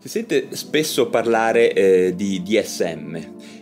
Si sente spesso parlare eh, di DSM,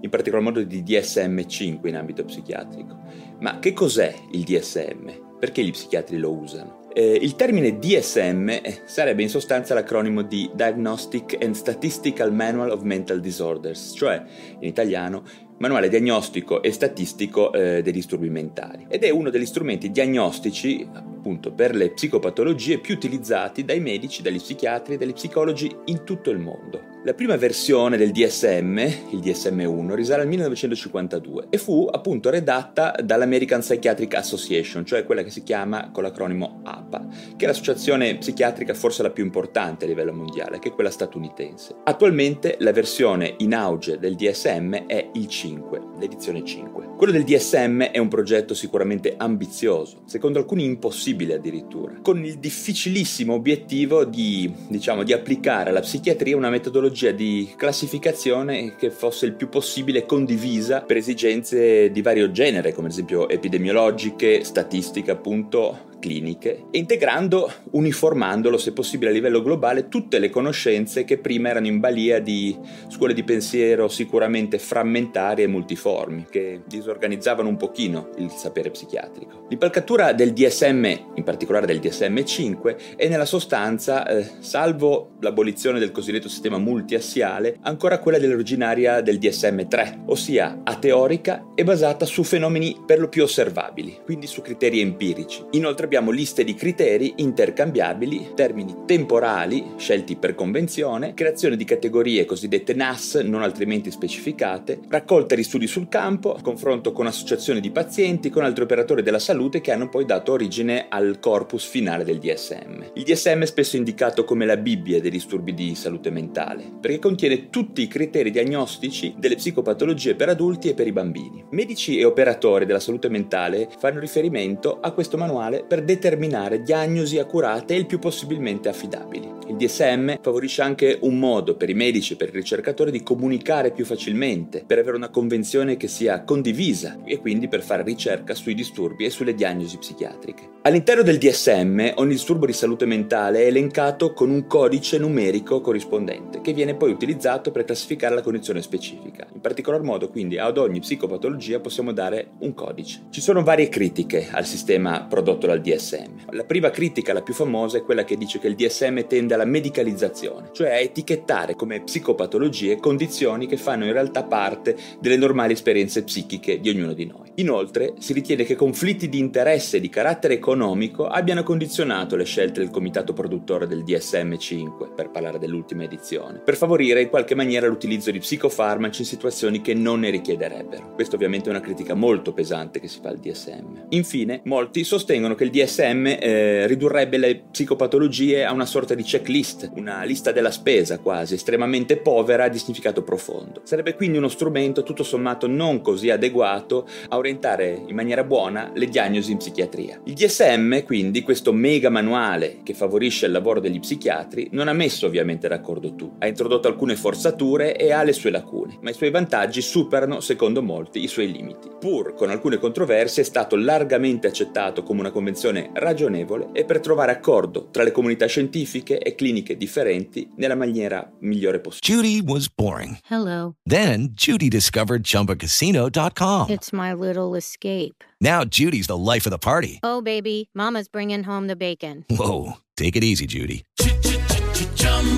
in particolar modo di DSM-5 in ambito psichiatrico. Ma che cos'è il DSM? Perché gli psichiatri lo usano? Eh, il termine DSM sarebbe in sostanza l'acronimo di Diagnostic and Statistical Manual of Mental Disorders, cioè in italiano manuale diagnostico e statistico eh, dei disturbi mentali ed è uno degli strumenti diagnostici appunto per le psicopatologie più utilizzati dai medici, dagli psichiatri e dagli psicologi in tutto il mondo. La prima versione del DSM, il DSM-1, risale al 1952 e fu appunto redatta dall'American Psychiatric Association, cioè quella che si chiama con l'acronimo APA, che è l'associazione psichiatrica forse la più importante a livello mondiale, che è quella statunitense. Attualmente la versione in auge del DSM è il 5, l'edizione 5. Quello del DSM è un progetto sicuramente ambizioso, secondo alcuni impossibile addirittura, con il difficilissimo obiettivo di, diciamo, di applicare alla psichiatria una metodologia di classificazione che fosse il più possibile condivisa per esigenze di vario genere, come ad esempio epidemiologiche, statistiche appunto, cliniche, integrando, uniformandolo se possibile a livello globale tutte le conoscenze che prima erano in balia di scuole di pensiero sicuramente frammentarie e multiformi, che disorganizzavano un pochino il sapere psichiatrico. L'impalcatura del DSM, in particolare del DSM-5, è nella sostanza, eh, salvo l'abolizione del cosiddetto sistema multiassiale, ancora quella dell'originaria del DSM-3, ossia ateorica e basata su fenomeni per lo più osservabili, quindi su criteri empirici. Inoltre abbiamo liste di criteri intercambiabili, termini temporali scelti per convenzione, creazione di categorie cosiddette NAS non altrimenti specificate, raccolta di studi sul campo, confronto con associazioni di pazienti, con altri operatori della salute che hanno poi dato origine al corpus finale del DSM. Il DSM è spesso indicato come la Bibbia dei disturbi di salute mentale, perché contiene tutti i criteri diagnostici delle psicopatologie per adulti e per i bambini. Medici e operatori della salute mentale fanno riferimento a questo manuale per determinare diagnosi accurate e il più possibilmente affidabili. Il DSM favorisce anche un modo per i medici e per i ricercatori di comunicare più facilmente, per avere una convenzione che sia condivisa e quindi per fare ricerca sui disturbi e sulle diagnosi psichiatriche. All'interno del DSM ogni disturbo di salute mentale è elencato con un codice numerico corrispondente che viene poi utilizzato per classificare la condizione specifica. In particolar modo quindi ad ogni psicopatologia possiamo dare un codice. Ci sono varie critiche al sistema prodotto dal DSM. La prima critica, la più famosa, è quella che dice che il DSM tende alla medicalizzazione, cioè a etichettare come psicopatologie condizioni che fanno in realtà parte delle normali esperienze psichiche di ognuno di noi. Inoltre si ritiene che conflitti di interesse di carattere economico abbiano condizionato le scelte del comitato produttore del DSM-5, per parlare dell'ultima edizione, per favorire in qualche maniera l'utilizzo di psicofarmaci in situazioni che non ne richiederebbero. Questa ovviamente è una critica molto pesante che si fa al DSM. Infine, molti sostengono che il DSM eh, ridurrebbe le psicopatologie a una sorta di checklist, una lista della spesa quasi, estremamente povera di significato profondo. Sarebbe quindi uno strumento tutto sommato non così adeguato a orientare in maniera buona le diagnosi in psichiatria. Il DSM, quindi, questo mega manuale che favorisce il lavoro degli psichiatri, non ha messo ovviamente d'accordo tutti. Ha introdotto alcune forzature e ha le sue lacune, ma i suoi vantaggi superano, secondo molti, i suoi limiti. Pur con alcune controversie è stato largamente accettato come una convenzione ragionevole e per trovare accordo tra le comunità scientifiche e cliniche differenti nella maniera migliore possibile. Judy was boring. Hello. Then Judy discovered ChumbaCasino.com. It's my little escape. Now Judy's the life of the party. Oh, baby, Mama's bringing home the bacon. Whoa, take it easy, Judy.